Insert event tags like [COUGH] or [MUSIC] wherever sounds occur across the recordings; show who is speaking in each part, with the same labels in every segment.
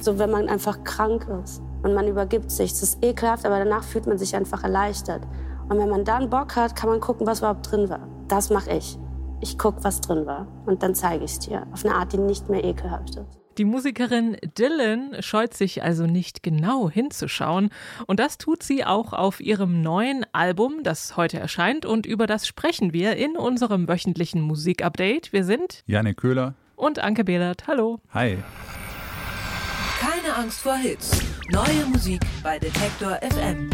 Speaker 1: So, wenn man einfach krank ist und man übergibt sich. Es ist ekelhaft, aber danach fühlt man sich einfach erleichtert. Und wenn man dann Bock hat, kann man gucken, was überhaupt drin war. Das mache ich. Ich gucke, was drin war. Und dann zeige ich es dir. Auf eine Art, die nicht mehr ekelhaft ist.
Speaker 2: Die Musikerin Dylan scheut sich also nicht genau hinzuschauen. Und das tut sie auch auf ihrem neuen Album, das heute erscheint. Und über das sprechen wir in unserem wöchentlichen Musikupdate. Wir sind
Speaker 3: Janik Köhler
Speaker 2: und Anke Behlert. Hallo.
Speaker 3: Hi.
Speaker 4: Angst vor Hits. Neue Musik bei Detektor FM.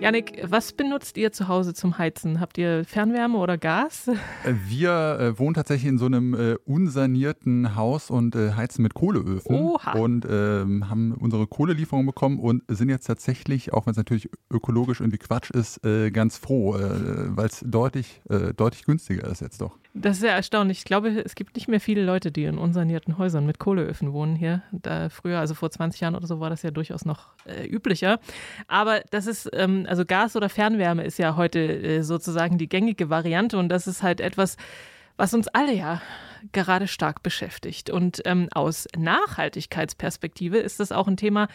Speaker 2: Janik, was benutzt ihr zu Hause zum Heizen? Habt ihr Fernwärme oder Gas? Äh,
Speaker 3: wir äh, wohnen tatsächlich in so einem äh, unsanierten Haus und äh, heizen mit Kohleöfen
Speaker 2: Oha.
Speaker 3: und ähm, haben unsere Kohlelieferung bekommen und sind jetzt tatsächlich, auch wenn es natürlich ökologisch irgendwie Quatsch ist, äh, ganz froh, äh, weil es deutlich, deutlich günstiger ist jetzt doch.
Speaker 2: Das ist sehr erstaunlich. Ich glaube, es gibt nicht mehr viele Leute, die in unsanierten Häusern mit Kohleöfen wohnen hier. Da früher, also vor 20 Jahren oder so, war das ja durchaus noch äh, üblicher. Aber das ist, ähm, also Gas oder Fernwärme ist ja heute äh, sozusagen die gängige Variante und das ist halt etwas, was uns alle ja gerade stark beschäftigt. Und ähm, aus Nachhaltigkeitsperspektive ist das auch ein Thema,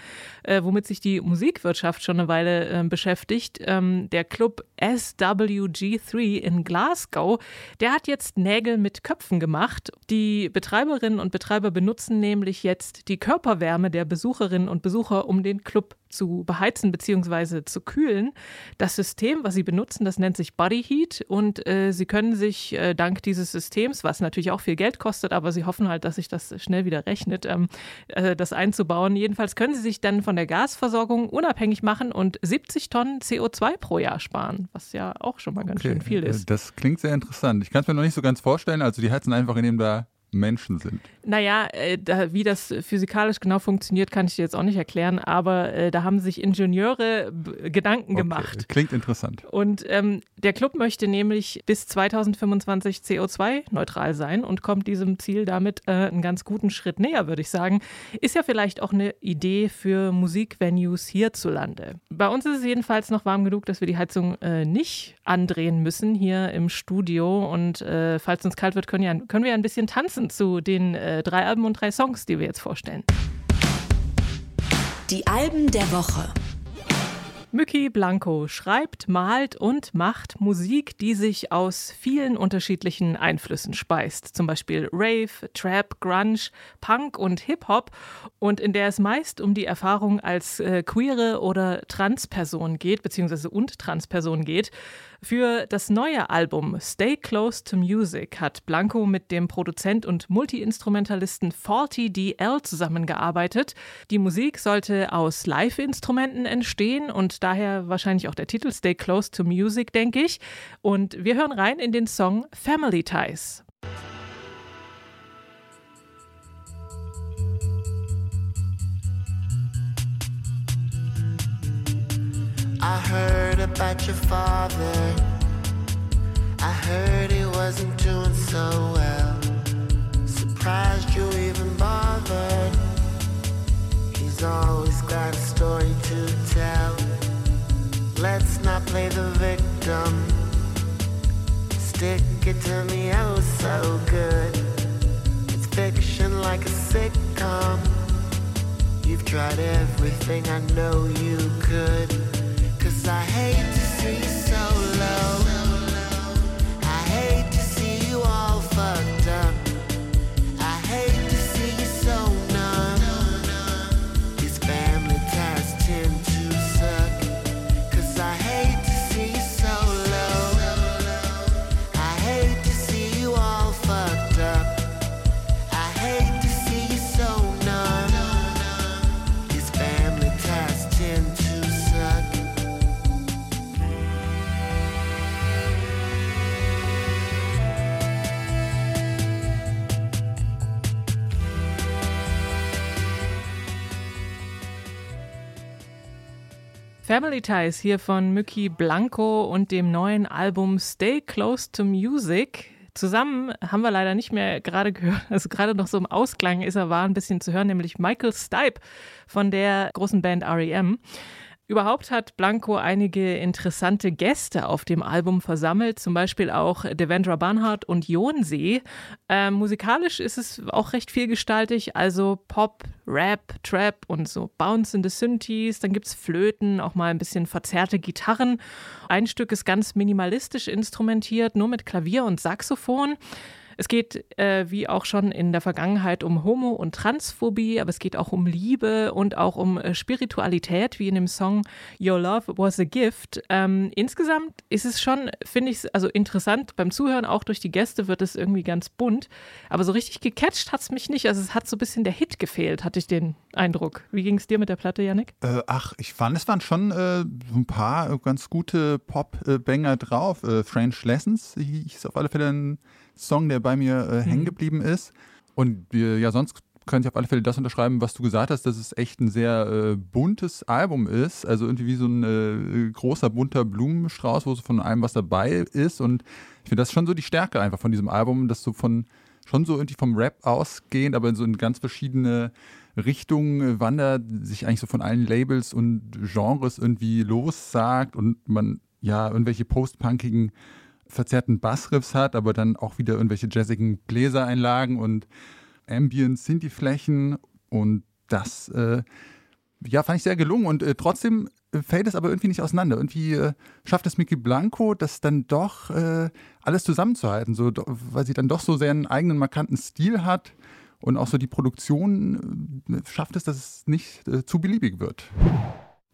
Speaker 2: äh, womit sich die Musikwirtschaft schon eine Weile äh, beschäftigt. Ähm, der Club SWG3 in Glasgow, der hat jetzt Nägel mit Köpfen gemacht. Die Betreiberinnen und Betreiber benutzen nämlich jetzt die Körperwärme der Besucherinnen und Besucher, um den Club zu beheizen bzw. zu kühlen. Das System, was sie benutzen, das nennt sich Body Heat und äh, sie können sich äh, dank dieses Systems, was natürlich auch viel Geld kostet, aber sie hoffen halt, dass sich das schnell wieder rechnet, ähm, äh, das einzubauen. Jedenfalls können sie sich dann von der Gasversorgung unabhängig machen und 70 Tonnen CO2 pro Jahr sparen, was ja auch schon mal ganz okay. schön viel ist. Äh,
Speaker 3: das klingt sehr interessant. Ich kann es mir noch nicht so ganz vorstellen. Also die heizen einfach, indem da Menschen sind.
Speaker 2: Naja, äh, da, wie das physikalisch genau funktioniert, kann ich dir jetzt auch nicht erklären, aber äh, da haben sich Ingenieure Gedanken okay, gemacht.
Speaker 3: Klingt interessant.
Speaker 2: Und ähm, der Club möchte nämlich bis 2025 CO2-neutral sein und kommt diesem Ziel damit äh, einen ganz guten Schritt näher, würde ich sagen. Ist ja vielleicht auch eine Idee für Musikvenues hierzulande. Bei uns ist es jedenfalls noch warm genug, dass wir die Heizung äh, nicht andrehen müssen hier im Studio. Und äh, falls uns kalt wird, können, ja, können wir ja ein bisschen tanzen zu den äh, drei Alben und drei Songs, die wir jetzt vorstellen.
Speaker 4: Die Alben der Woche.
Speaker 2: Mücki Blanco schreibt, malt und macht Musik, die sich aus vielen unterschiedlichen Einflüssen speist. Zum Beispiel Rave, Trap, Grunge, Punk und Hip-Hop. Und in der es meist um die Erfahrung als äh, queere oder Transperson geht, beziehungsweise und Transperson geht. Für das neue Album Stay Close to Music hat Blanco mit dem Produzent und Multiinstrumentalisten Faulty DL zusammengearbeitet. Die Musik sollte aus Live-Instrumenten entstehen und daher wahrscheinlich auch der Titel Stay Close to Music, denke ich. Und wir hören rein in den Song Family Ties.
Speaker 5: I heard about your father. I heard he wasn't doing so well. Surprised you even bothered. He's always got a story to tell. Let's not play the victim. Stick it to me oh so good. It's fiction like a sitcom. You've tried everything I know you could. I hate to see
Speaker 2: Family Ties hier von Mücki Blanco und dem neuen Album Stay Close to Music. Zusammen haben wir leider nicht mehr gerade gehört, also gerade noch so im Ausklang ist er war ein bisschen zu hören, nämlich Michael Stipe von der großen Band REM. Überhaupt hat Blanco einige interessante Gäste auf dem Album versammelt, zum Beispiel auch Devendra Banhart und Jonsee. Ähm, musikalisch ist es auch recht vielgestaltig, also Pop, Rap, Trap und so Bounce in the Synthes. Dann gibt es Flöten, auch mal ein bisschen verzerrte Gitarren. Ein Stück ist ganz minimalistisch instrumentiert, nur mit Klavier und Saxophon. Es geht, äh, wie auch schon in der Vergangenheit, um Homo- und Transphobie, aber es geht auch um Liebe und auch um äh, Spiritualität, wie in dem Song Your Love Was a Gift. Ähm, insgesamt ist es schon, finde ich, also interessant beim Zuhören, auch durch die Gäste wird es irgendwie ganz bunt, aber so richtig gecatcht hat es mich nicht. Also es hat so ein bisschen der Hit gefehlt, hatte ich den Eindruck. Wie ging es dir mit der Platte, Yannick?
Speaker 3: Äh, ach, ich fand, es waren schon äh, ein paar ganz gute Pop-Banger drauf. Äh, French Lessons ist auf alle Fälle ein Song, der bei mir äh, hängen mhm. geblieben ist. Und äh, ja, sonst könnte ich auf alle Fälle das unterschreiben, was du gesagt hast, dass es echt ein sehr äh, buntes Album ist. Also irgendwie wie so ein äh, großer bunter Blumenstrauß, wo so von allem was dabei ist. Und ich finde das schon so die Stärke einfach von diesem Album, dass so von schon so irgendwie vom Rap ausgehend, aber in so in ganz verschiedene Richtungen wandert, sich eigentlich so von allen Labels und Genres irgendwie lossagt und man ja irgendwelche postpunkigen verzerrten Bassriffs hat, aber dann auch wieder irgendwelche jazzigen Bläsereinlagen und Ambient Synthi-Flächen und das äh, ja, fand ich sehr gelungen und äh, trotzdem fällt es aber irgendwie nicht auseinander. Irgendwie äh, schafft es Mickey Blanco, das dann doch äh, alles zusammenzuhalten, so, weil sie dann doch so sehr einen eigenen markanten Stil hat und auch so die Produktion äh, schafft es, dass es nicht äh, zu beliebig wird.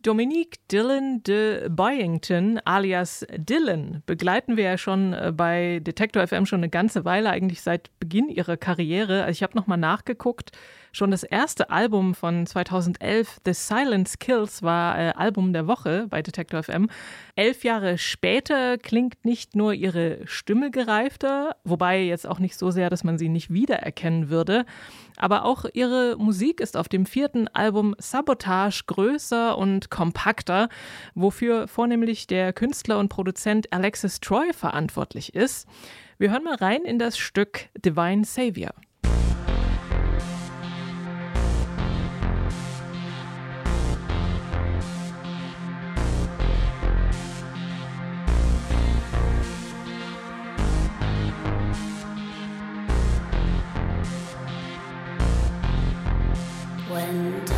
Speaker 2: Dominique Dillon de Byington alias Dylan begleiten wir ja schon äh, bei Detector FM schon eine ganze Weile, eigentlich seit Beginn ihrer Karriere. Also ich habe nochmal nachgeguckt. Schon das erste Album von 2011, The Silence Kills, war äh, Album der Woche bei Detector FM. Elf Jahre später klingt nicht nur ihre Stimme gereifter, wobei jetzt auch nicht so sehr, dass man sie nicht wiedererkennen würde, aber auch ihre Musik ist auf dem vierten Album Sabotage größer und kompakter, wofür vornehmlich der Künstler und Produzent Alexis Troy verantwortlich ist. Wir hören mal rein in das Stück Divine Savior. and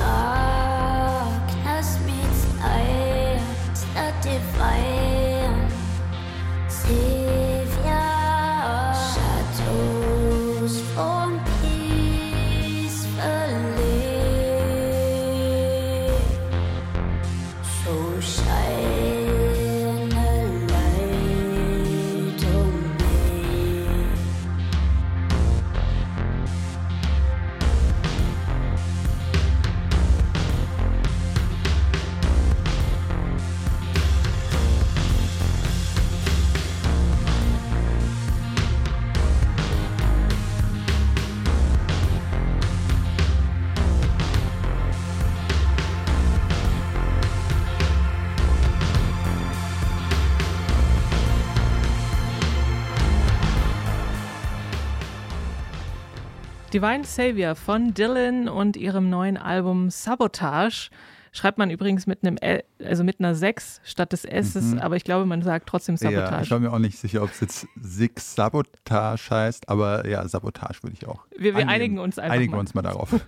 Speaker 2: Divine Savior von Dylan und ihrem neuen Album Sabotage. Schreibt man übrigens mit einem L, also mit einer 6 statt des S, mhm. aber ich glaube, man sagt trotzdem Sabotage.
Speaker 3: Ja, ich war mir auch nicht sicher, ob es jetzt Six Sabotage heißt, aber ja, Sabotage würde ich auch.
Speaker 2: Wir, wir einigen uns einfach.
Speaker 3: Einigen
Speaker 2: mal.
Speaker 3: uns mal darauf. [LAUGHS]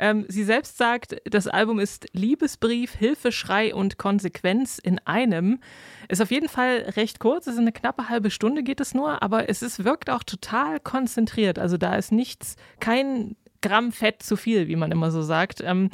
Speaker 2: Ähm, sie selbst sagt, das Album ist Liebesbrief, Hilfeschrei und Konsequenz in einem. Ist auf jeden Fall recht kurz, es ist eine knappe halbe Stunde geht es nur, aber es ist, wirkt auch total konzentriert. Also da ist nichts, kein Gramm Fett zu viel, wie man immer so sagt. Ähm,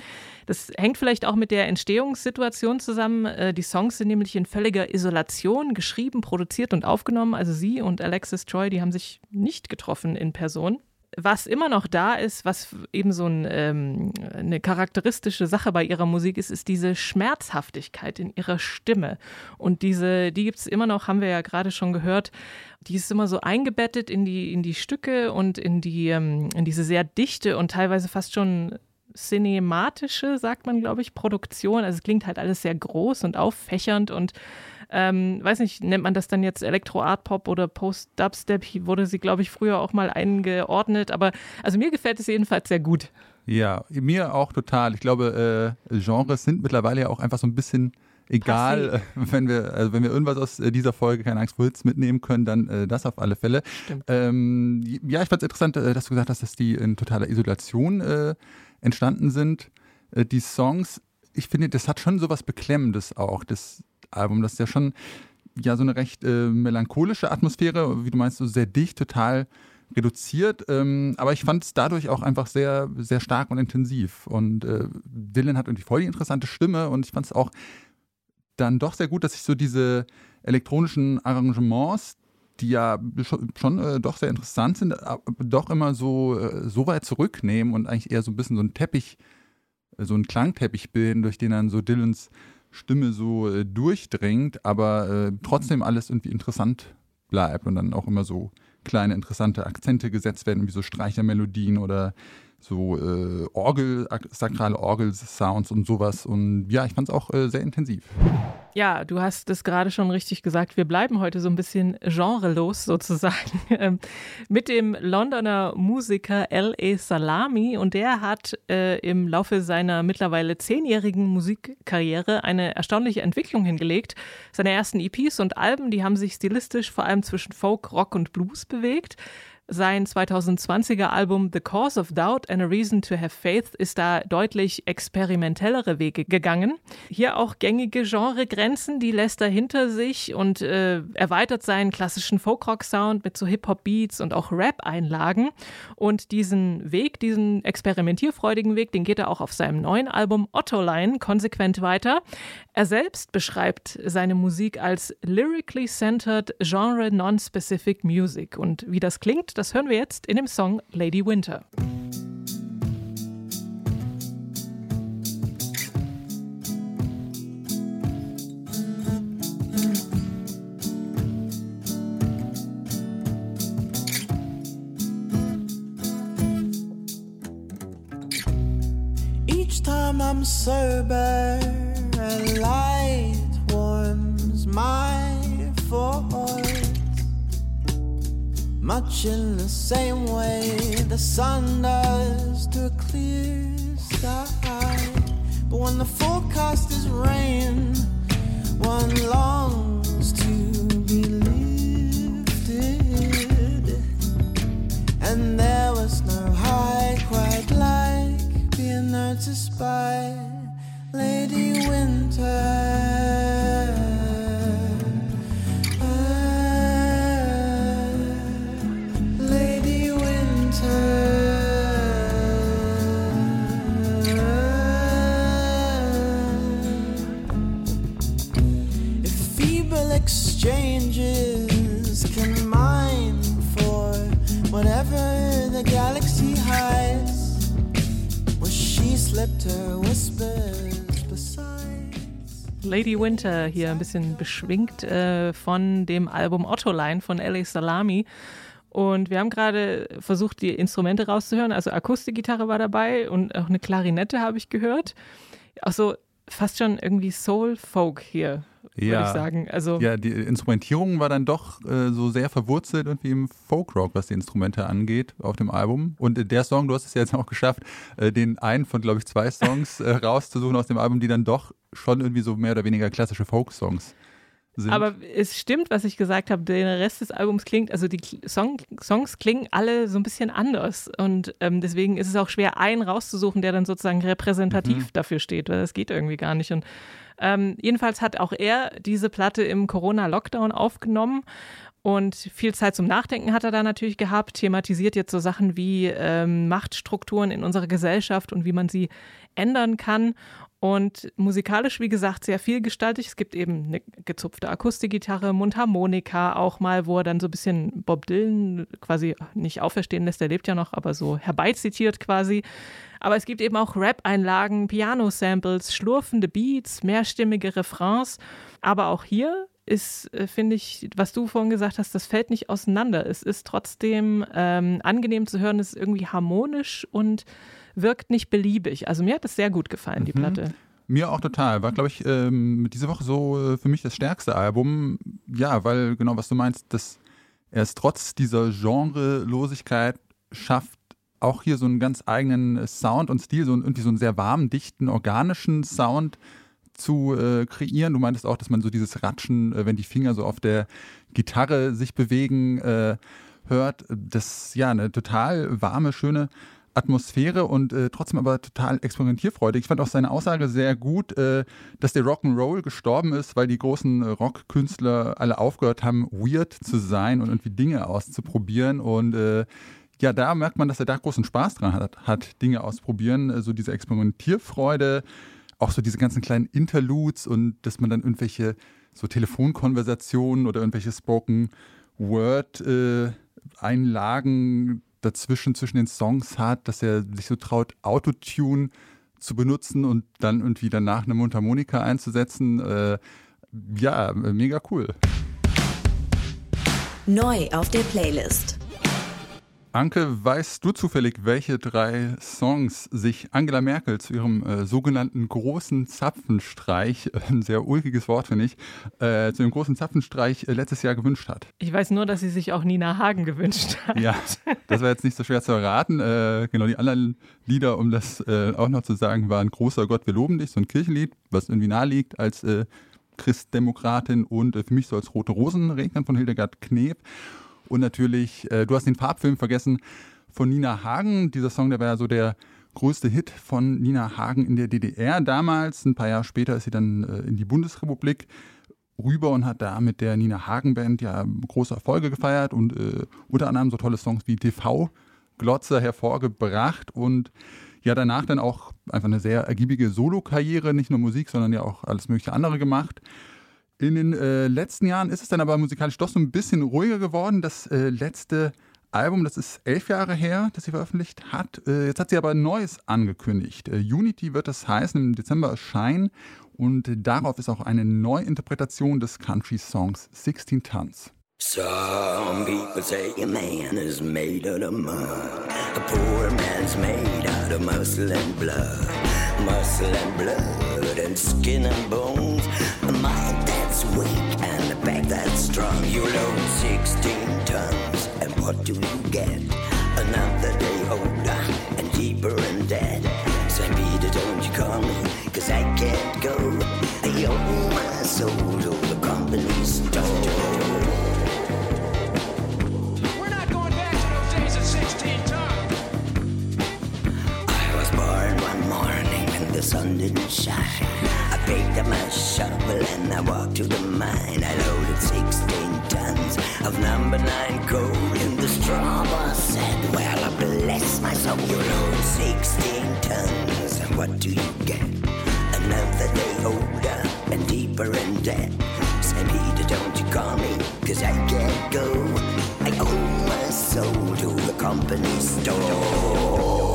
Speaker 2: das hängt vielleicht auch mit der Entstehungssituation zusammen. Äh, die Songs sind nämlich in völliger Isolation geschrieben, produziert und aufgenommen. Also sie und Alexis Troy, die haben sich nicht getroffen in Person was immer noch da ist, was eben so ein, ähm, eine charakteristische Sache bei ihrer Musik ist, ist diese Schmerzhaftigkeit in ihrer Stimme. Und diese, die gibt es immer noch, haben wir ja gerade schon gehört, die ist immer so eingebettet in die, in die Stücke und in, die, ähm, in diese sehr dichte und teilweise fast schon cinematische, sagt man, glaube ich, Produktion. Also es klingt halt alles sehr groß und auffächernd und ähm, weiß nicht, nennt man das dann jetzt Elektro-Art-Pop oder Post-Dubstep? Wurde sie, glaube ich, früher auch mal eingeordnet. Aber also mir gefällt es jedenfalls sehr gut.
Speaker 3: Ja, mir auch total. Ich glaube, äh, Genres sind mittlerweile ja auch einfach so ein bisschen egal, [LAUGHS] wenn wir, also wenn wir irgendwas aus äh, dieser Folge, keine Angst vor Hits, mitnehmen können, dann äh, das auf alle Fälle. Ähm, ja, ich fand es interessant, äh, dass du gesagt hast, dass die in totaler Isolation äh, entstanden sind. Äh, die Songs, ich finde, das hat schon so was Beklemmendes auch, das Album. Das ist ja schon ja so eine recht melancholische Atmosphäre, wie du meinst, so sehr dicht, total reduziert, ähm, aber ich fand es dadurch auch einfach sehr, sehr stark und intensiv. Und äh, Dylan hat irgendwie voll die interessante Stimme und ich fand es auch dann doch sehr gut, dass sich so diese elektronischen Arrangements, die ja schon, äh, doch sehr interessant sind, doch immer so, äh, so weit zurücknehmen und eigentlich eher so ein bisschen so ein Teppich, äh, so einen Klangteppich bilden, durch den dann so Dylans Stimme so äh, durchdringt, aber äh, trotzdem alles irgendwie interessant bleibt und dann auch immer so kleine interessante Akzente gesetzt werden, wie so Streichermelodien oder so äh, Orgel, sakrale Orgelsounds und sowas. Und ja, ich fand es auch äh, sehr intensiv.
Speaker 2: Ja, du hast es gerade schon richtig gesagt. Wir bleiben heute so ein bisschen genrelos sozusagen [LAUGHS] ähm, mit dem Londoner Musiker L.A. Salami und der hat äh, im Laufe seiner mittlerweile zehnjährigen Musikkarriere eine erstaunliche Entwicklung hingelegt. Seine ersten EPs und Alben, die haben sich stilistisch vor allem zwischen Folk, Rock und Blues bewegt. Sein 2020er Album The Cause of Doubt and a Reason to Have Faith ist da deutlich experimentellere Wege gegangen. Hier auch gängige Genregrenzen, die lässt er hinter sich und äh, erweitert seinen klassischen Folkrock-Sound mit so Hip-Hop-Beats und auch Rap-Einlagen. Und diesen Weg, diesen experimentierfreudigen Weg, den geht er auch auf seinem neuen Album Otto Line konsequent weiter. Er selbst beschreibt seine Musik als lyrically centered genre non-specific music. Und wie das klingt, das hören wir jetzt in dem Song Lady Winter.
Speaker 6: Each time I'm sober, In the same way the sun does to a clear sky. But when the forecast is rain, one longs Lady Winter
Speaker 2: hier ein bisschen beschwingt äh, von dem Album Otto Line von L.A. Salami. Und wir haben gerade versucht, die Instrumente rauszuhören. Also Akustikgitarre war dabei und auch eine Klarinette habe ich gehört. Auch so fast schon irgendwie Soul-Folk hier, würde
Speaker 3: Ja.
Speaker 2: ich sagen. Also
Speaker 3: Ja, die Instrumentierung war dann doch äh, so sehr verwurzelt irgendwie im Folkrock, was die Instrumente angeht, auf dem Album. Und äh, der Song, du hast es ja jetzt auch geschafft, äh, den einen von, glaube ich, zwei Songs äh, rauszusuchen aus dem Album, die dann doch schon irgendwie so mehr oder weniger klassische Folk-Songs sind.
Speaker 2: Aber es stimmt, was ich gesagt habe. Der Rest des Albums klingt, also die Song, Songs klingen alle so ein bisschen anders. Und ähm, deswegen ist es auch schwer, einen rauszusuchen, der dann sozusagen repräsentativ dafür steht, weil das geht irgendwie gar nicht. Und ähm, jedenfalls hat auch er diese Platte im Corona-Lockdown aufgenommen. Und viel Zeit zum Nachdenken hat er da natürlich gehabt, thematisiert jetzt so Sachen wie ähm, Machtstrukturen in unserer Gesellschaft und wie man sie ändern kann. Und musikalisch, wie gesagt, sehr vielgestaltig. Es gibt eben eine gezupfte Akustikgitarre, Mundharmonika auch mal, wo er dann so ein bisschen Bob Dylan quasi nicht auferstehen lässt, der lebt ja noch, aber so herbeizitiert quasi. Aber es gibt eben auch Rap-Einlagen, Piano-Samples, schlurfende Beats, mehrstimmige Refrains. Aber auch hier ist, äh, finde ich, was du vorhin gesagt hast, das fällt nicht auseinander. Es ist trotzdem ähm, angenehm zu hören, es ist irgendwie harmonisch und wirkt nicht beliebig. Also mir hat es sehr gut gefallen, die Platte.
Speaker 3: Mir auch total. War, glaube ich, ähm, diese Woche so äh, für mich das stärkste Album. Ja, weil genau, was du meinst, dass er es trotz dieser Genrelosigkeit schafft, auch hier so einen ganz eigenen Sound und Stil, so irgendwie so einen sehr warmen, dichten, organischen Sound zu äh, kreieren. Du meintest auch, dass man so dieses Ratschen, äh, wenn die Finger so auf der Gitarre sich bewegen, äh, hört. Das ist ja eine total warme, schöne Atmosphäre und äh, trotzdem aber total experimentierfreudig. Ich fand auch seine Aussage sehr gut, äh, dass der Rock'n'Roll gestorben ist, weil die großen äh, Rockkünstler alle aufgehört haben, weird zu sein und irgendwie Dinge auszuprobieren. Und äh, ja, da merkt man, dass er da großen Spaß dran hat, hat Dinge ausprobieren, so also diese Experimentierfreude, auch so diese ganzen kleinen Interludes und dass man dann irgendwelche so Telefonkonversationen oder irgendwelche Spoken Word äh, Einlagen dazwischen zwischen den Songs hat, dass er sich so traut, Autotune zu benutzen und dann irgendwie danach eine Mundharmonika einzusetzen. Äh, ja, mega cool.
Speaker 4: Neu auf der Playlist.
Speaker 3: Anke, weißt du zufällig, welche drei Songs sich Angela Merkel zu ihrem äh, sogenannten großen Zapfenstreich, äh, [LAUGHS] ein sehr ulkiges Wort finde ich, äh, zu dem großen Zapfenstreich äh, letztes Jahr gewünscht hat?
Speaker 2: Ich weiß nur, dass sie sich auch Nina Hagen gewünscht hat.
Speaker 3: Ja, das war jetzt nicht so schwer zu erraten. Äh, genau, die anderen Lieder, um das äh, auch noch zu sagen, waren Großer Gott, wir loben dich, so ein Kirchenlied, was irgendwie nahe liegt als Christdemokratin und für mich so als Rote Rosen regnen von Hildegard Kneb. Und natürlich, äh, du hast den Farbfilm vergessen von Nina Hagen. Dieser Song, der war ja so der größte Hit von Nina Hagen in der DDR damals. Ein paar Jahre später ist sie dann äh, in die Bundesrepublik rüber und hat da mit der Nina Hagen Band ja große Erfolge gefeiert und äh, unter anderem so tolle Songs wie TV Glotze hervorgebracht und ja danach dann auch einfach eine sehr ergiebige Solokarriere, nicht nur Musik, sondern ja auch alles mögliche andere gemacht. In den äh, letzten Jahren ist es dann aber musikalisch doch so ein bisschen ruhiger geworden. Das äh, letzte Album, das ist elf Jahre her, das sie veröffentlicht hat. Äh, jetzt hat sie aber ein neues angekündigt. Äh, Unity wird das heißen, im Dezember erscheinen. Und darauf ist auch eine Neuinterpretation des Country-Songs 16 Tons. Some people say a man is made out of mud. A poor man's made out of muscle and blood. Muscle and blood and skin and bones. A mind that's weak and a back that's strong. You load 16 tons, and what do you get? Another day older and deeper and dead. St. Peter, don't you call me, cause I can't go. I owe my soul to the company store. the sun didn't shine. Picked up my shovel and I walked to the mine. I loaded 16 tons of number nine coal in the straw. Boss said, Well, I bless my soul. You load 16 tons, and what do you get? Another day older and deeper in debt. St. Peter, don't you call me, cause I can't go. I owe my soul to the company store.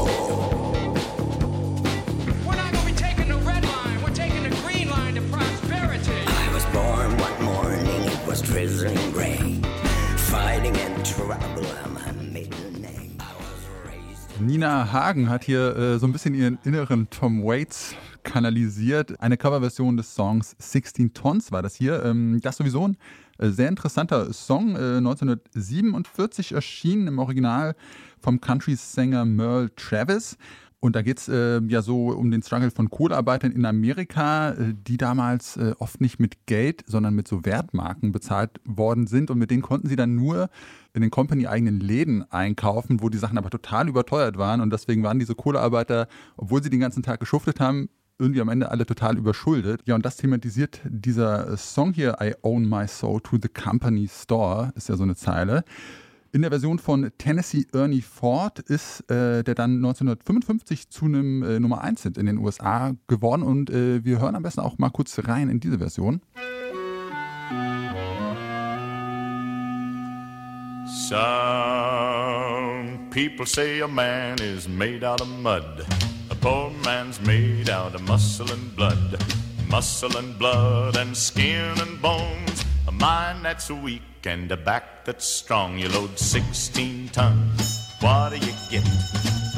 Speaker 3: Nina Hagen hat hier äh, so ein bisschen ihren inneren Tom Waits kanalisiert. Eine Coverversion des Songs 16 Tons war das hier. Ähm, das sowieso ein äh, sehr interessanter Song. Äh, 1947 erschienen im Original vom Country-Sänger Merle Travis. Und da geht es äh, ja so um den Struggle von Kohlearbeitern in Amerika, äh, die damals äh, oft nicht mit Geld, sondern mit so Wertmarken bezahlt worden sind. Und mit denen konnten sie dann nur in den Company-eigenen Läden einkaufen, wo die Sachen aber total überteuert waren. Und deswegen waren diese Kohlearbeiter, obwohl sie den ganzen Tag geschuftet haben, irgendwie am Ende alle total überschuldet. Ja, und das thematisiert dieser Song hier, I Own My Soul to the Company Store, ist ja so eine Zeile. In der Version von Tennessee Ernie Ford ist äh, der dann 1955 zu einem äh, Nummer 1 Hit in den USA geworden und äh, wir hören am besten auch mal kurz rein in diese Version. Some people say a man is made out of mud. A poor man's made out of muscle and blood. Muscle and blood and skin and bones. A mind that's weak and a back that's strong. You load 16 tons. What do you get?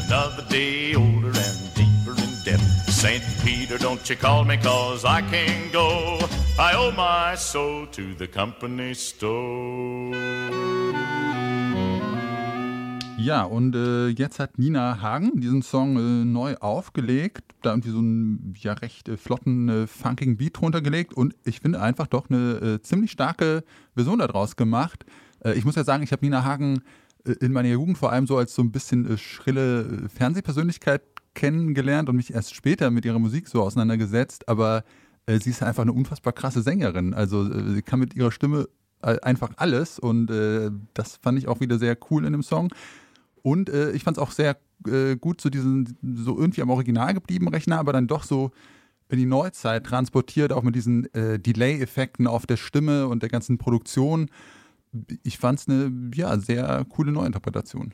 Speaker 3: Another day older and deeper in debt. St. Peter, don't you call me, cause I can't go. I owe my soul to the company store. Ja, und äh, jetzt hat Nina Hagen diesen Song äh, neu aufgelegt, da irgendwie so einen ja recht äh, flotten, äh, funkigen Beat drunter gelegt und ich finde einfach doch eine äh, ziemlich starke Version daraus gemacht. Äh, ich muss ja sagen, ich habe Nina Hagen in meiner Jugend vor allem so als so ein bisschen schrille Fernsehpersönlichkeit kennengelernt und mich erst später mit ihrer Musik so auseinandergesetzt, aber sie ist einfach eine unfassbar krasse Sängerin. Also sie kann mit ihrer Stimme einfach alles und das fand ich auch wieder sehr cool in dem Song. Und äh, ich fand es auch sehr äh, gut, so diesen, so irgendwie am Original geblieben Rechner, aber dann doch so in die Neuzeit transportiert, auch mit diesen äh, Delay-Effekten auf der Stimme und der ganzen Produktion. Ich fand es eine ja, sehr coole Neuinterpretation.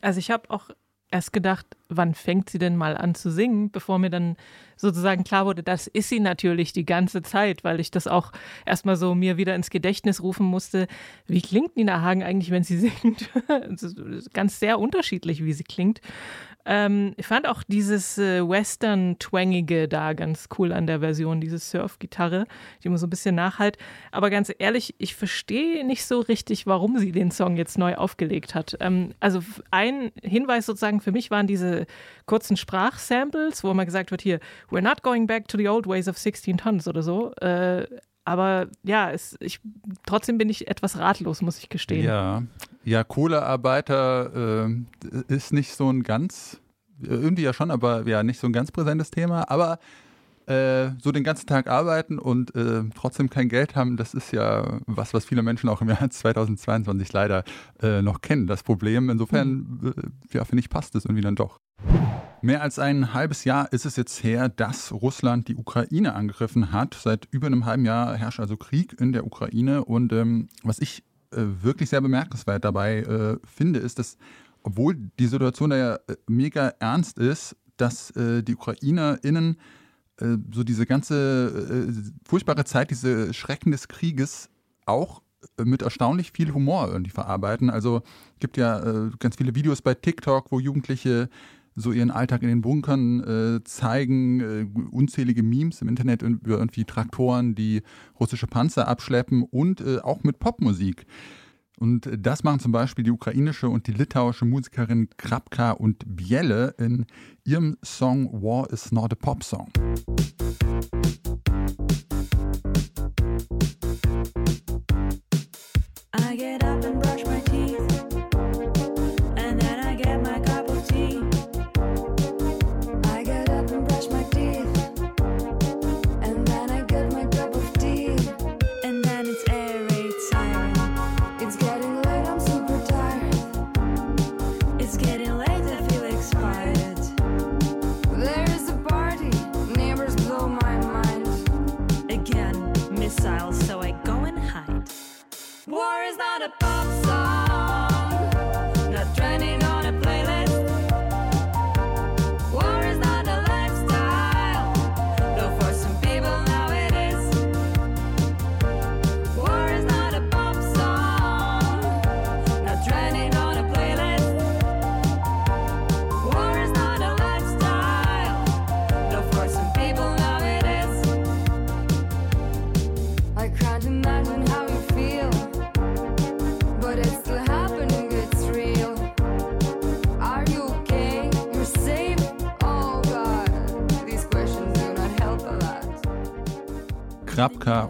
Speaker 2: Also ich habe auch erst gedacht, wann fängt sie denn mal an zu singen, bevor mir dann sozusagen klar wurde, das ist sie natürlich die ganze Zeit, weil ich das auch erstmal so mir wieder ins Gedächtnis rufen musste. Wie klingt Nina Hagen eigentlich, wenn sie [LAUGHS] singt? Ganz sehr unterschiedlich, wie sie klingt. Ähm, ich fand auch dieses äh, Western-Twangige da ganz cool an der Version, diese Surf-Gitarre, die immer so ein bisschen nachhalt. Aber ganz ehrlich, ich verstehe nicht so richtig, warum sie den Song jetzt neu aufgelegt hat. Ähm, also ein Hinweis sozusagen für mich waren diese kurzen Sprachsamples, wo immer gesagt wird, hier, we're not going back to the old ways of 16 tons oder so. Äh, aber ja, es, ich, trotzdem bin ich etwas ratlos, muss ich gestehen.
Speaker 3: Ja, ja Kohlearbeiter äh, ist nicht so ein ganz, irgendwie ja schon, aber ja, nicht so ein ganz präsentes Thema. Aber äh, so den ganzen Tag arbeiten und äh, trotzdem kein Geld haben, das ist ja was, was viele Menschen auch im Jahr [LAUGHS] 2022 leider äh, noch kennen, das Problem. Insofern, mhm. ja, finde ich, passt es irgendwie dann doch. Mehr als ein halbes Jahr ist es jetzt her, dass Russland die Ukraine angegriffen hat. Seit über einem halben Jahr herrscht also Krieg in der Ukraine. Und ähm, was ich äh, wirklich sehr bemerkenswert dabei äh, finde, ist, dass, obwohl die Situation da ja äh, mega ernst ist, dass äh, die UkrainerInnen äh, so diese ganze äh, furchtbare Zeit, diese Schrecken des Krieges auch mit erstaunlich viel Humor irgendwie verarbeiten. Also gibt ja ganz viele Videos bei TikTok, wo Jugendliche so ihren Alltag in den Bunkern äh, zeigen, äh, unzählige Memes im Internet über irgendwie Traktoren, die russische Panzer abschleppen und äh, auch mit Popmusik. Und das machen zum Beispiel die ukrainische und die litauische Musikerin Krapka und Biele in ihrem Song War is not a Pop Song.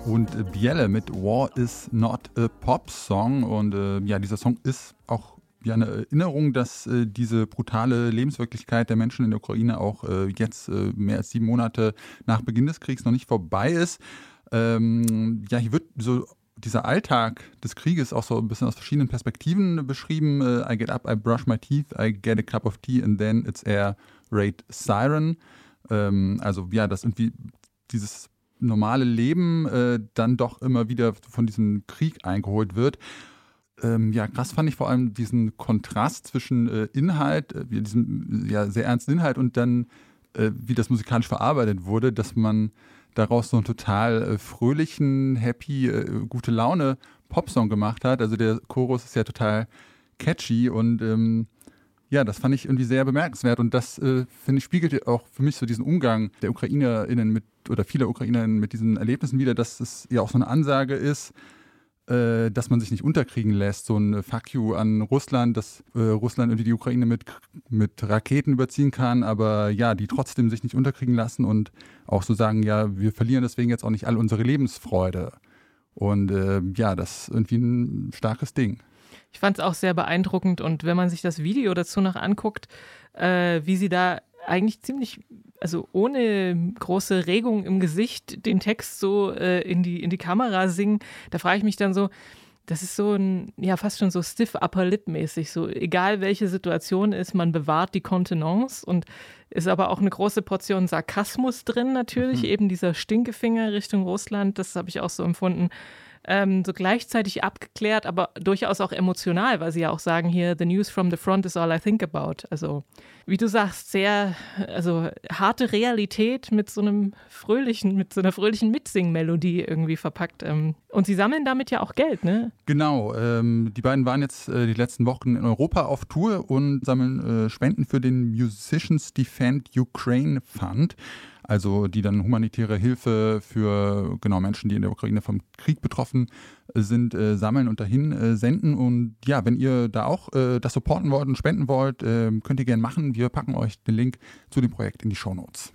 Speaker 3: Und Bielle mit War is not a Pop Song. Und äh, ja, dieser Song ist auch ja, eine Erinnerung, dass äh, diese brutale Lebenswirklichkeit der Menschen in der Ukraine auch äh, jetzt äh, mehr als sieben Monate nach Beginn des Kriegs noch nicht vorbei ist. Ähm, ja, hier wird so dieser Alltag des Krieges auch so ein bisschen aus verschiedenen Perspektiven beschrieben. Äh, I get up, I brush my teeth, I get a cup of tea and then it's air raid siren. Ähm, also ja, das irgendwie dieses normale Leben äh, dann doch immer wieder von diesem Krieg eingeholt wird. Ähm, ja, krass fand ich vor allem diesen Kontrast zwischen äh, Inhalt, äh, diesem ja, sehr ernsten Inhalt und dann, äh, wie das musikalisch verarbeitet wurde, dass man daraus so einen total äh, fröhlichen, happy, äh, gute Laune Popsong gemacht hat. Also der Chorus ist ja total catchy und ähm, ja, das fand ich irgendwie sehr bemerkenswert und das, äh, finde ich, spiegelt auch für mich so diesen Umgang der UkrainerInnen mit oder vieler UkrainerInnen mit diesen Erlebnissen wieder, dass es ja auch so eine Ansage ist, äh, dass man sich nicht unterkriegen lässt. So ein Fuck you an Russland, dass äh, Russland irgendwie die Ukraine mit, mit Raketen überziehen kann, aber ja, die trotzdem sich nicht unterkriegen lassen und auch so sagen, ja, wir verlieren deswegen jetzt auch nicht all unsere Lebensfreude. Und äh, ja, das ist irgendwie ein starkes Ding.
Speaker 2: Ich fand es auch sehr beeindruckend und wenn man sich das Video dazu noch anguckt, äh, wie sie da eigentlich ziemlich, also ohne große Regung im Gesicht den Text so äh, in, die, in die Kamera singen, da frage ich mich dann so, das ist so ein, ja, fast schon so stiff upper lip mäßig. So, egal welche Situation ist, man bewahrt die Kontenance und ist aber auch eine große Portion Sarkasmus drin, natürlich. Mhm. Eben dieser Stinkefinger Richtung Russland, das habe ich auch so empfunden ähm, so gleichzeitig abgeklärt, aber durchaus auch emotional, weil sie ja auch sagen hier, the news from the front is all I think about. Also, wie du sagst, sehr, also harte Realität mit so einem fröhlichen, mit so einer fröhlichen Mitsingmelodie irgendwie verpackt. Ähm, und sie sammeln damit ja auch Geld, ne?
Speaker 3: Genau. Ähm, die beiden waren jetzt äh, die letzten Wochen in Europa auf Tour und sammeln äh, Spenden für den Musicians Defend Ukraine Fund also die dann humanitäre Hilfe für genau Menschen, die in der Ukraine vom Krieg betroffen sind, äh, sammeln und dahin äh, senden. Und ja, wenn ihr da auch äh, das supporten wollt und spenden wollt, ähm, könnt ihr gerne machen. Wir packen euch den Link zu dem Projekt in die Show Notes.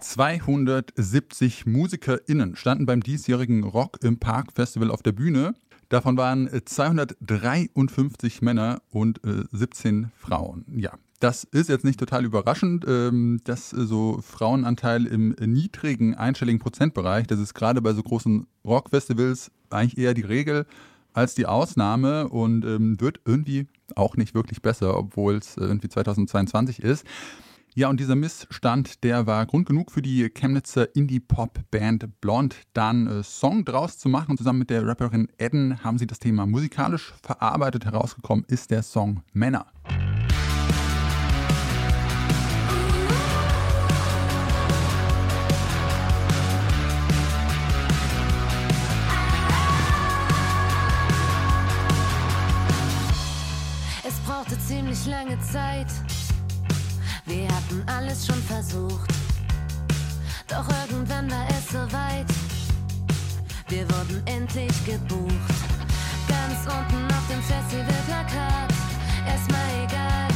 Speaker 3: 270 MusikerInnen standen beim diesjährigen Rock im Park Festival auf der Bühne. Davon waren 253 Männer und 17 Frauen. Ja, das ist jetzt nicht total überraschend, ähm, dass so Frauenanteil im niedrigen einstelligen Prozentbereich, das ist gerade bei so großen Rockfestivals eigentlich eher die Regel als die Ausnahme und ähm, wird irgendwie auch nicht wirklich besser, obwohl es irgendwie 2022 ist. Ja, und dieser Missstand, der war Grund genug für die Chemnitzer Indie-Pop-Band Blond, dann äh, Song draus zu machen. Zusammen mit der Rapperin Eden haben sie das Thema musikalisch verarbeitet. Herausgekommen ist der Song Männer.
Speaker 7: Ziemlich lange Zeit. Wir hatten alles schon versucht. Doch irgendwann war es soweit. Wir wurden endlich gebucht. Ganz unten auf dem Festivalplakat. Erstmal egal,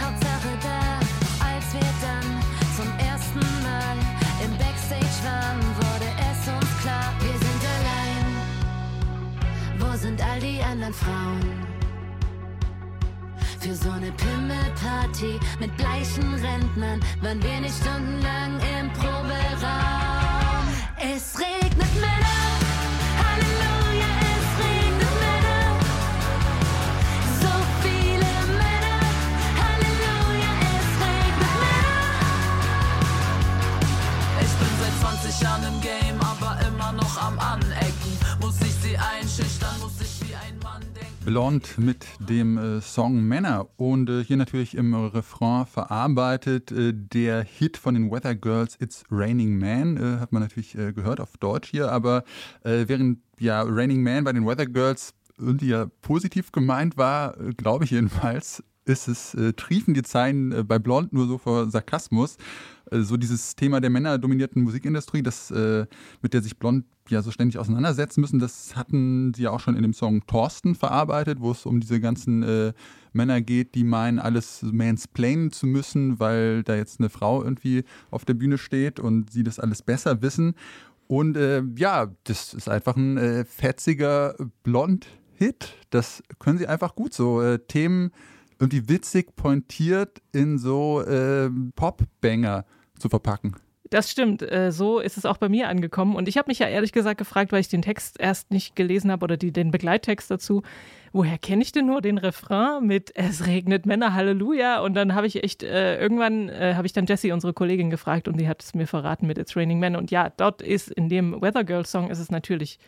Speaker 7: Hauptsache da. Als wir dann zum ersten Mal im Backstage waren, wurde es uns klar, wir sind allein. Wo sind all die anderen Frauen? Für so eine Pimmelparty mit bleichen Rentnern waren wir nicht stundenlang im Proberaum. Es regnet Männer,
Speaker 3: Blond mit dem äh, Song Männer und äh, hier natürlich im Refrain verarbeitet äh, der Hit von den Weather Girls It's Raining Man, äh, hat man natürlich äh, gehört auf Deutsch hier, aber äh, während ja Raining Man bei den Weather Girls irgendwie ja positiv gemeint war, glaube ich jedenfalls, ist es, triefen die Zeilen bei Blond nur so vor Sarkasmus. So dieses Thema der männerdominierten Musikindustrie, das, mit der sich Blond ja so ständig auseinandersetzen müssen. Das hatten sie ja auch schon in dem Song Thorsten verarbeitet, wo es um diese ganzen äh, Männer geht, die meinen, alles mansplainen zu müssen, weil da jetzt eine Frau irgendwie auf der Bühne steht und sie das alles besser wissen. Und äh, ja, das ist einfach ein äh, fetziger Blond-Hit. Das können sie einfach gut so. Äh, Themen irgendwie witzig pointiert in so äh, Pop-Banger zu verpacken.
Speaker 2: Das stimmt. Äh, so ist es auch bei mir angekommen. Und ich habe mich ja ehrlich gesagt gefragt, weil ich den Text erst nicht gelesen habe oder die, den Begleittext dazu, woher kenne ich denn nur den Refrain mit Es regnet Männer, Halleluja? Und dann habe ich echt, äh, irgendwann äh, habe ich dann Jessie, unsere Kollegin, gefragt und die hat es mir verraten mit It's Raining Men. Und ja, dort ist in dem Weather Girl Song ist es natürlich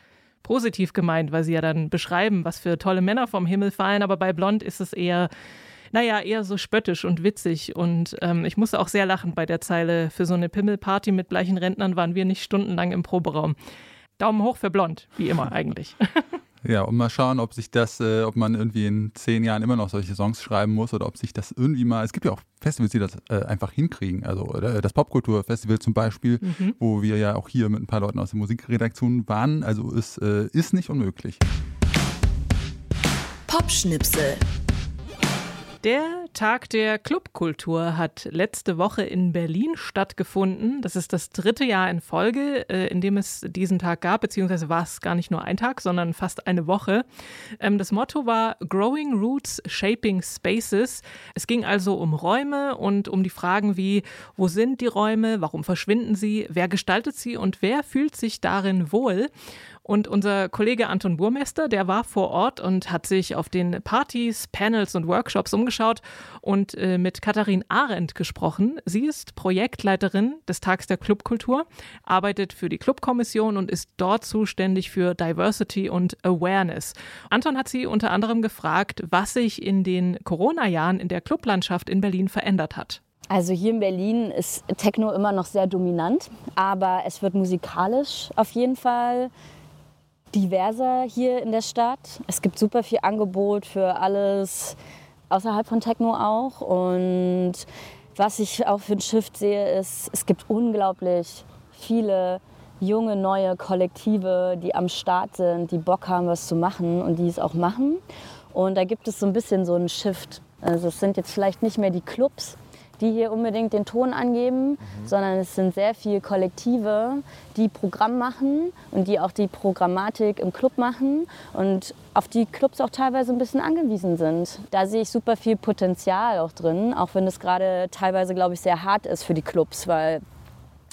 Speaker 2: positiv gemeint, weil sie ja dann beschreiben, was für tolle Männer vom Himmel fallen. Aber bei Blond ist es eher naja, eher so spöttisch und witzig. Und ähm, ich musste auch sehr lachen bei der Zeile, für so eine Pimmelparty mit bleichen Rentnern waren wir nicht stundenlang im Proberaum. Daumen hoch für blond, wie immer eigentlich. [LAUGHS]
Speaker 3: Ja, und mal schauen, ob sich das, äh, ob man irgendwie in zehn Jahren immer noch solche Songs schreiben muss oder ob sich das irgendwie mal, es gibt ja auch Festivals, die das äh, einfach hinkriegen. Also äh, das Popkulturfestival zum Beispiel, mhm. wo wir ja auch hier mit ein paar Leuten aus der Musikredaktion waren. Also es äh, ist nicht unmöglich.
Speaker 4: Popschnipsel.
Speaker 2: Der Tag der Clubkultur hat letzte Woche in Berlin stattgefunden. Das ist das dritte Jahr in Folge, äh, in dem es diesen Tag gab, beziehungsweise war es gar nicht nur ein Tag, sondern fast eine Woche. Ähm, das Motto war Growing Roots, Shaping Spaces. Es ging also um Räume und um die Fragen wie, wo sind die Räume, warum verschwinden sie, wer gestaltet sie und wer fühlt sich darin wohl. Und unser Kollege Anton Burmester, der war vor Ort und hat sich auf den Partys, Panels und Workshops umgeschaut und äh, mit Katharin Arendt gesprochen. Sie ist Projektleiterin des Tags der Clubkultur, arbeitet für die Clubkommission und ist dort zuständig für Diversity und Awareness. Anton hat sie unter anderem gefragt, was sich in den Corona-Jahren in der Clublandschaft in Berlin verändert hat.
Speaker 8: Also hier in Berlin ist Techno immer noch sehr dominant, aber es wird musikalisch auf jeden Fall diverser hier in der Stadt. Es gibt super viel Angebot für alles außerhalb von Techno auch. Und was ich auch für ein Shift sehe, ist, es gibt unglaublich viele junge, neue Kollektive, die am Start sind, die Bock haben, was zu machen und die es auch machen. Und da gibt es so ein bisschen so einen Shift. Also es sind jetzt vielleicht nicht mehr die Clubs, die hier unbedingt den Ton angeben, mhm. sondern es sind sehr viele Kollektive, die Programm machen und die auch die Programmatik im Club machen und auf die Clubs auch teilweise ein bisschen angewiesen sind. Da sehe ich super viel Potenzial auch drin, auch wenn es gerade teilweise, glaube ich, sehr hart ist für die Clubs, weil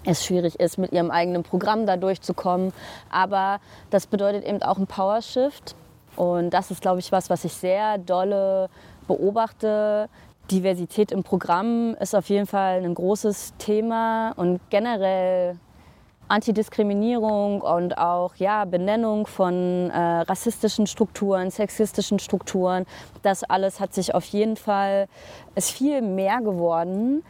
Speaker 8: es schwierig ist, mit ihrem eigenen Programm da durchzukommen. Aber das bedeutet eben auch ein Powershift. Und das ist, glaube ich, was, was ich sehr dolle beobachte, Diversität im Programm ist auf jeden Fall ein großes Thema und generell Antidiskriminierung und auch ja, Benennung von äh, rassistischen Strukturen, sexistischen Strukturen. Das alles hat sich auf jeden Fall, ist viel mehr geworden,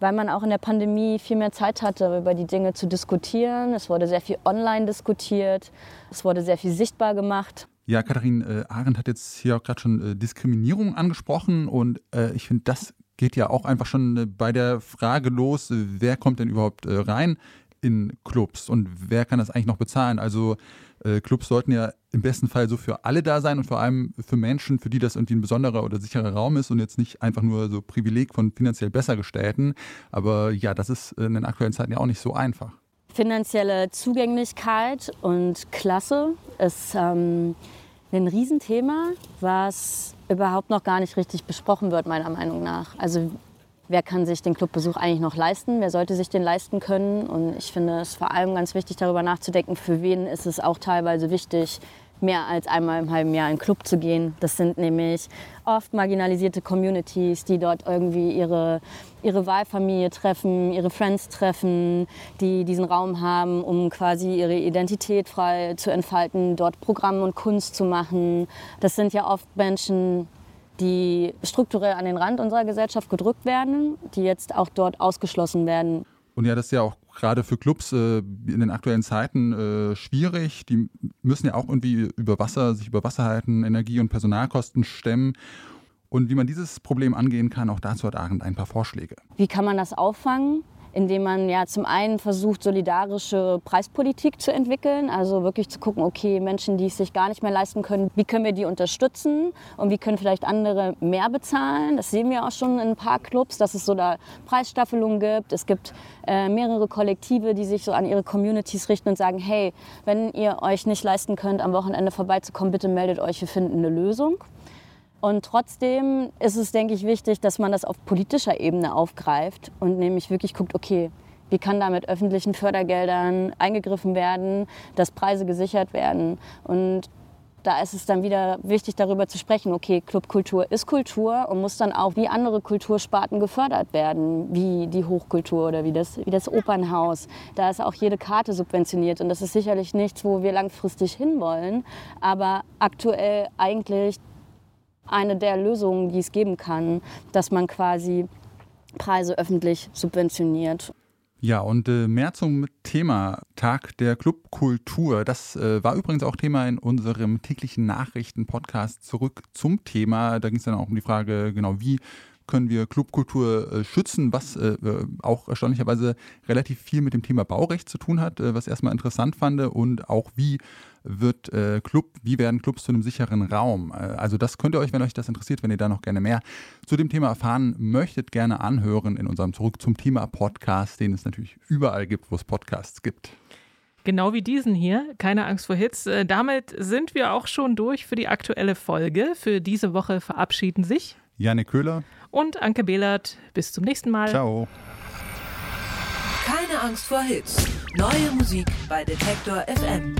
Speaker 8: weil man auch in der Pandemie viel mehr Zeit hatte, über die Dinge zu diskutieren. Es wurde sehr viel online diskutiert, es wurde sehr viel sichtbar gemacht.
Speaker 3: Ja, Katharin äh, Arendt hat jetzt hier auch gerade schon äh, Diskriminierung angesprochen und äh, ich finde, das geht ja auch einfach schon äh, bei der Frage los, äh, wer kommt denn überhaupt äh, rein in Clubs und wer kann das eigentlich noch bezahlen? Also Clubs sollten ja im besten Fall so für alle da sein und vor allem für Menschen, für die das irgendwie ein besonderer oder sicherer Raum ist und jetzt nicht einfach nur so Privileg von finanziell Bessergestellten. Aber ja, das ist in den aktuellen Zeiten ja auch nicht so einfach.
Speaker 8: Finanzielle Zugänglichkeit und Klasse ist ähm, ein Riesenthema, was überhaupt noch gar nicht richtig besprochen wird, meiner Meinung nach. Also wer kann sich den Clubbesuch eigentlich noch leisten? Wer sollte sich den leisten können? Und ich finde es vor allem ganz wichtig, darüber nachzudenken, für wen ist es auch teilweise wichtig, mehr als einmal im halben Jahr in Club zu gehen. Das sind nämlich oft marginalisierte Communities, die dort irgendwie ihre, ihre Wahlfamilie treffen, ihre Friends treffen, die diesen Raum haben, um quasi ihre Identität frei zu entfalten, dort Programm und Kunst zu machen. Das sind ja oft Menschen, die strukturell an den Rand unserer Gesellschaft gedrückt werden, die jetzt auch dort ausgeschlossen werden.
Speaker 3: Und ja, das ist ja auch gerade für Clubs äh, in den aktuellen Zeiten äh, schwierig. Die müssen ja auch irgendwie über Wasser, sich über Wasser halten, Energie- und Personalkosten stemmen. Und wie man dieses Problem angehen kann, auch dazu hat Arendt ein paar Vorschläge.
Speaker 8: Wie kann man das auffangen? Indem man ja zum einen versucht, solidarische Preispolitik zu entwickeln, also wirklich zu gucken, okay, Menschen, die es sich gar nicht mehr leisten können, wie können wir die unterstützen und wie können vielleicht andere mehr bezahlen. Das sehen wir auch schon in ein paar Clubs, dass es so da Preisstaffelungen gibt. Es gibt äh, mehrere Kollektive, die sich so an ihre Communities richten und sagen, hey, wenn ihr euch nicht leisten könnt, am Wochenende vorbeizukommen, bitte meldet euch, wir finden eine Lösung. Und trotzdem ist es, denke ich, wichtig, dass man das auf politischer Ebene aufgreift und nämlich wirklich guckt, okay, wie kann da mit öffentlichen Fördergeldern eingegriffen werden, dass Preise gesichert werden. Und da ist es dann wieder wichtig, darüber zu sprechen, okay, Clubkultur ist Kultur und muss dann auch wie andere Kultursparten gefördert werden, wie die Hochkultur oder wie das, wie das Opernhaus. Da ist auch jede Karte subventioniert und das ist sicherlich nichts, wo wir langfristig hinwollen, aber aktuell eigentlich eine der Lösungen, die es geben kann, dass man quasi Preise öffentlich subventioniert.
Speaker 3: Ja, und äh, mehr zum Thema Tag der Clubkultur. Das äh, war übrigens auch Thema in unserem täglichen Nachrichten-Podcast zurück zum Thema. Da ging es dann auch um die Frage, genau, wie können wir Clubkultur äh, schützen, was auch erstaunlicherweise relativ viel mit dem Thema Baurecht zu tun hat, was erstmal interessant fand und auch wie wird äh, Club, wie werden Clubs zu einem sicheren Raum? Äh, also das könnt ihr euch, wenn euch das interessiert, wenn ihr da noch gerne mehr zu dem Thema erfahren möchtet, gerne anhören in unserem Zurück zum Thema Podcast, den es natürlich überall gibt, wo es Podcasts gibt.
Speaker 2: Genau wie diesen hier, keine Angst vor Hits. Äh, damit sind wir auch schon durch für die aktuelle Folge. Für diese Woche verabschieden sich
Speaker 3: Janne Köhler
Speaker 2: und Anke Behlert. Bis zum nächsten Mal.
Speaker 3: Ciao.
Speaker 4: Keine Angst vor Hits. Neue Musik bei Detektor FM.